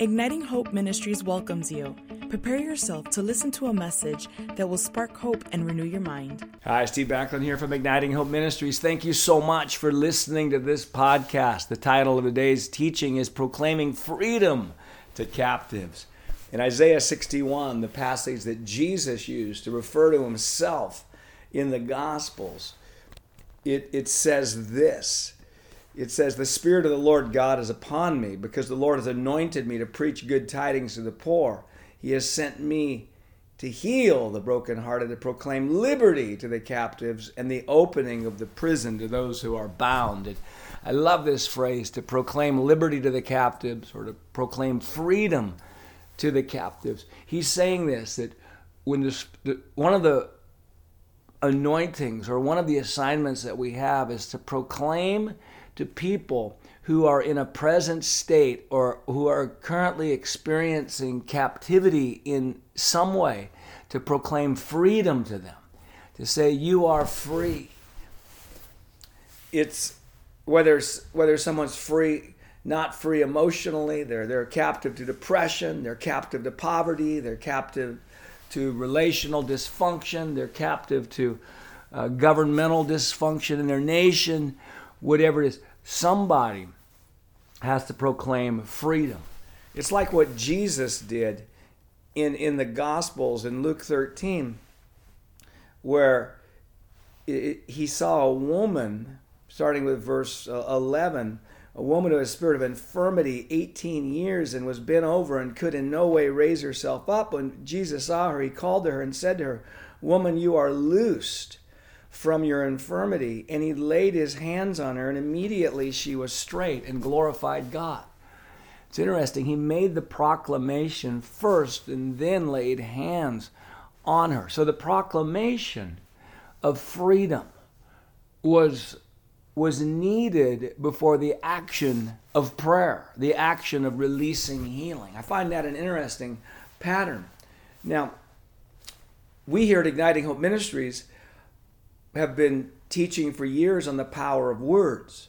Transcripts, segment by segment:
Igniting Hope Ministries welcomes you. Prepare yourself to listen to a message that will spark hope and renew your mind. Hi, Steve Backlund here from Igniting Hope Ministries. Thank you so much for listening to this podcast. The title of today's teaching is Proclaiming Freedom to Captives. In Isaiah 61, the passage that Jesus used to refer to himself in the Gospels, it, it says this it says, The Spirit of the Lord God is upon me, because the Lord has anointed me to preach good tidings to the poor. He has sent me to heal the brokenhearted, to proclaim liberty to the captives, and the opening of the prison to those who are bound. And I love this phrase to proclaim liberty to the captives, or to proclaim freedom to the captives. He's saying this that when this, the, one of the anointings or one of the assignments that we have is to proclaim to people who are in a present state or who are currently experiencing captivity in some way to proclaim freedom to them, to say, You are free. It's whether, whether someone's free, not free emotionally, they're, they're captive to depression, they're captive to poverty, they're captive to relational dysfunction, they're captive to uh, governmental dysfunction in their nation whatever it is, somebody has to proclaim freedom. It's like what Jesus did in, in the Gospels in Luke 13, where it, he saw a woman, starting with verse uh, 11, a woman who had a spirit of infirmity 18 years and was bent over and could in no way raise herself up. When Jesus saw her, he called to her and said to her, Woman, you are loosed from your infirmity. And he laid his hands on her, and immediately she was straight and glorified God. It's interesting. He made the proclamation first and then laid hands on her. So the proclamation of freedom was was needed before the action of prayer, the action of releasing healing. I find that an interesting pattern. Now, we here at Igniting Hope Ministries have been teaching for years on the power of words.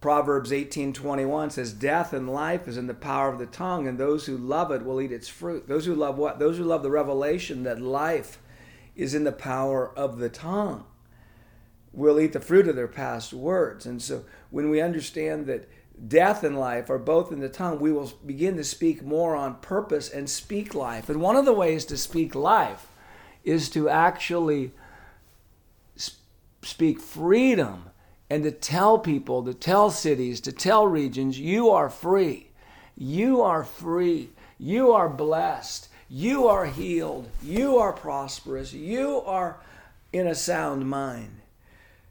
Proverbs 18:21 says death and life is in the power of the tongue and those who love it will eat its fruit. Those who love what? Those who love the revelation that life is in the power of the tongue will eat the fruit of their past words. And so when we understand that death and life are both in the tongue, we will begin to speak more on purpose and speak life. And one of the ways to speak life is to actually speak freedom and to tell people, to tell cities, to tell regions, you are free. You are free. You are blessed. You are healed. You are prosperous. You are in a sound mind.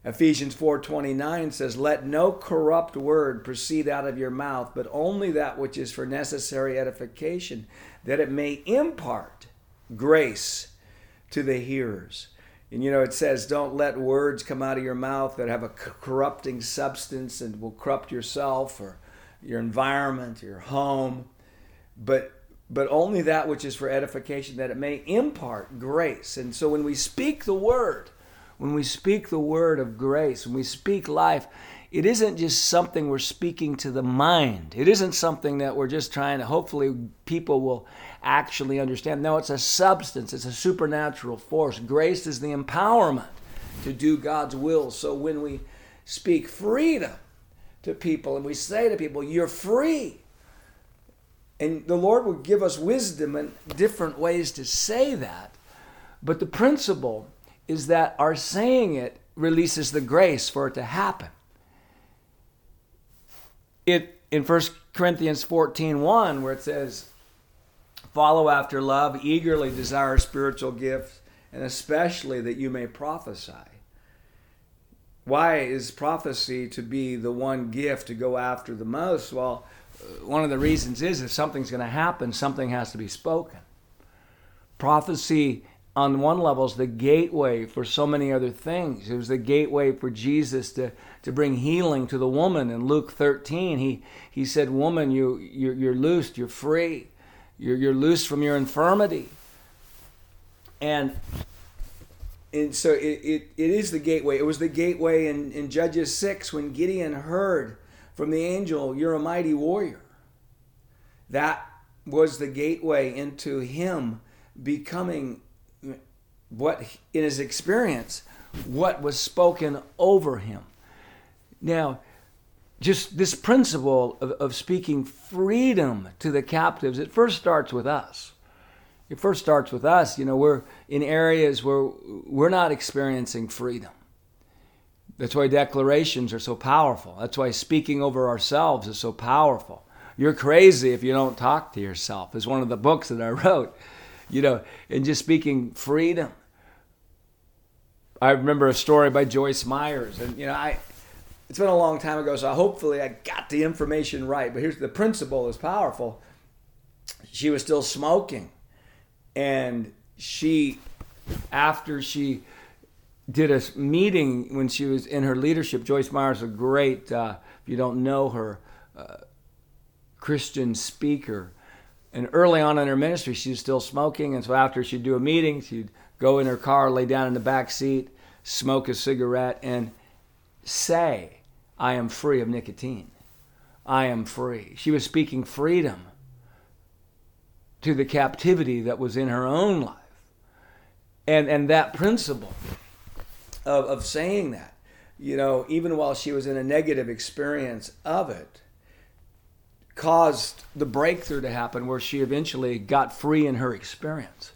Ephesians 4:29 says, "Let no corrupt word proceed out of your mouth, but only that which is for necessary edification, that it may impart grace to the hearers." And you know, it says, don't let words come out of your mouth that have a corrupting substance and will corrupt yourself or your environment, your home, but but only that which is for edification that it may impart grace. And so when we speak the word, when we speak the word of grace, when we speak life, it isn't just something we're speaking to the mind. It isn't something that we're just trying to, hopefully, people will actually understand. No, it's a substance, it's a supernatural force. Grace is the empowerment to do God's will. So when we speak freedom to people and we say to people, You're free. And the Lord will give us wisdom and different ways to say that. But the principle is that our saying it releases the grace for it to happen it in 1 Corinthians 14 1, where it says, Follow after love, eagerly desire spiritual gifts, and especially that you may prophesy. Why is prophecy to be the one gift to go after the most? Well, one of the reasons is if something's going to happen, something has to be spoken. Prophecy on one level is the gateway for so many other things. It was the gateway for Jesus to, to bring healing to the woman in Luke 13. He, he said, Woman, you, you're, you're loosed, you're free, you're, you're loosed from your infirmity. And, and so it, it, it is the gateway. It was the gateway in, in Judges 6 when Gideon heard from the angel, You're a mighty warrior. that was the gateway into him becoming what in his experience what was spoken over him. Now just this principle of, of speaking freedom to the captives it first starts with us. It first starts with us. You know we're in areas where we're not experiencing freedom. That's why declarations are so powerful. That's why speaking over ourselves is so powerful. You're crazy if you don't talk to yourself is one of the books that i wrote. You know and just speaking freedom I remember a story by Joyce Myers, and you know, I it's been a long time ago, so hopefully I got the information right. But here's the principle is powerful. She was still smoking, and she, after she did a meeting when she was in her leadership. Joyce Myers, a great, uh, if you don't know her, uh, Christian speaker. And early on in her ministry, she was still smoking. And so after she'd do a meeting, she'd go in her car, lay down in the back seat, smoke a cigarette, and say, I am free of nicotine. I am free. She was speaking freedom to the captivity that was in her own life. And, and that principle of, of saying that, you know, even while she was in a negative experience of it, caused the breakthrough to happen where she eventually got free in her experience.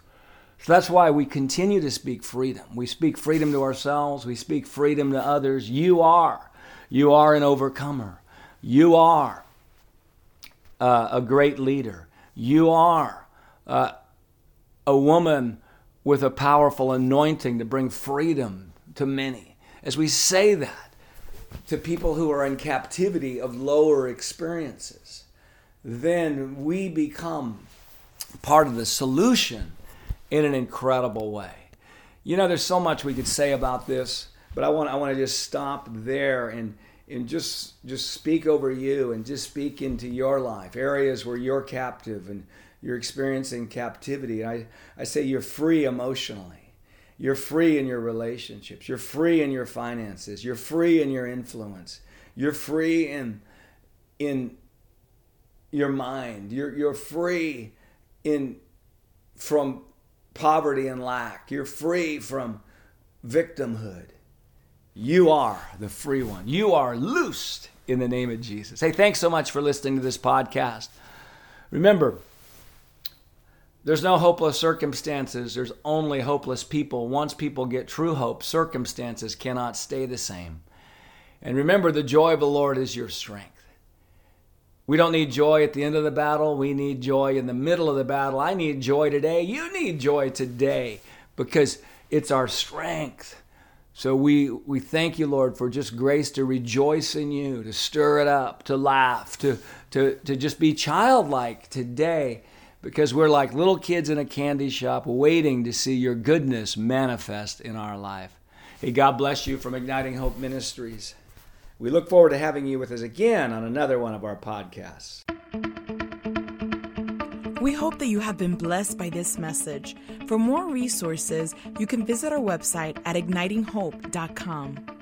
So that's why we continue to speak freedom. We speak freedom to ourselves, we speak freedom to others. You are. You are an overcomer. You are uh, a great leader. You are uh, a woman with a powerful anointing to bring freedom to many. As we say that to people who are in captivity of lower experiences, then we become part of the solution in an incredible way. You know, there's so much we could say about this, but I want I want to just stop there and and just just speak over you and just speak into your life, areas where you're captive and you're experiencing captivity. And I, I say you're free emotionally. You're free in your relationships. You're free in your finances. You're free in your influence. You're free in in your mind. You're you're free in from poverty and lack. You're free from victimhood. You are the free one. You are loosed in the name of Jesus. Hey, thanks so much for listening to this podcast. Remember, there's no hopeless circumstances, there's only hopeless people. Once people get true hope, circumstances cannot stay the same. And remember, the joy of the Lord is your strength. We don't need joy at the end of the battle. We need joy in the middle of the battle. I need joy today. You need joy today because it's our strength. So we, we thank you, Lord, for just grace to rejoice in you, to stir it up, to laugh, to, to, to just be childlike today because we're like little kids in a candy shop waiting to see your goodness manifest in our life. Hey, God bless you from Igniting Hope Ministries. We look forward to having you with us again on another one of our podcasts. We hope that you have been blessed by this message. For more resources, you can visit our website at ignitinghope.com.